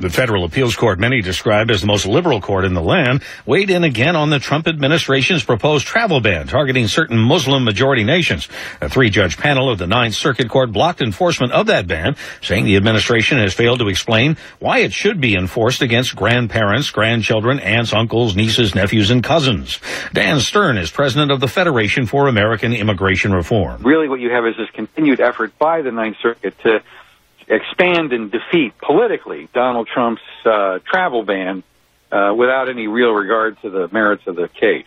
The federal appeals court, many describe as the most liberal court in the land, weighed in again on the Trump administration's proposed travel ban targeting certain Muslim majority nations. A three judge panel of the Ninth Circuit Court blocked enforcement of that ban, saying the administration has failed to explain why it should be enforced against grandparents, grandchildren, aunts, uncles, nieces, nephews, and cousins. Dan Stein is president of the Federation for American Immigration Reform. Really, what you have is this continued effort by the Ninth Circuit to expand and defeat politically Donald Trump's uh, travel ban uh, without any real regard to the merits of the case.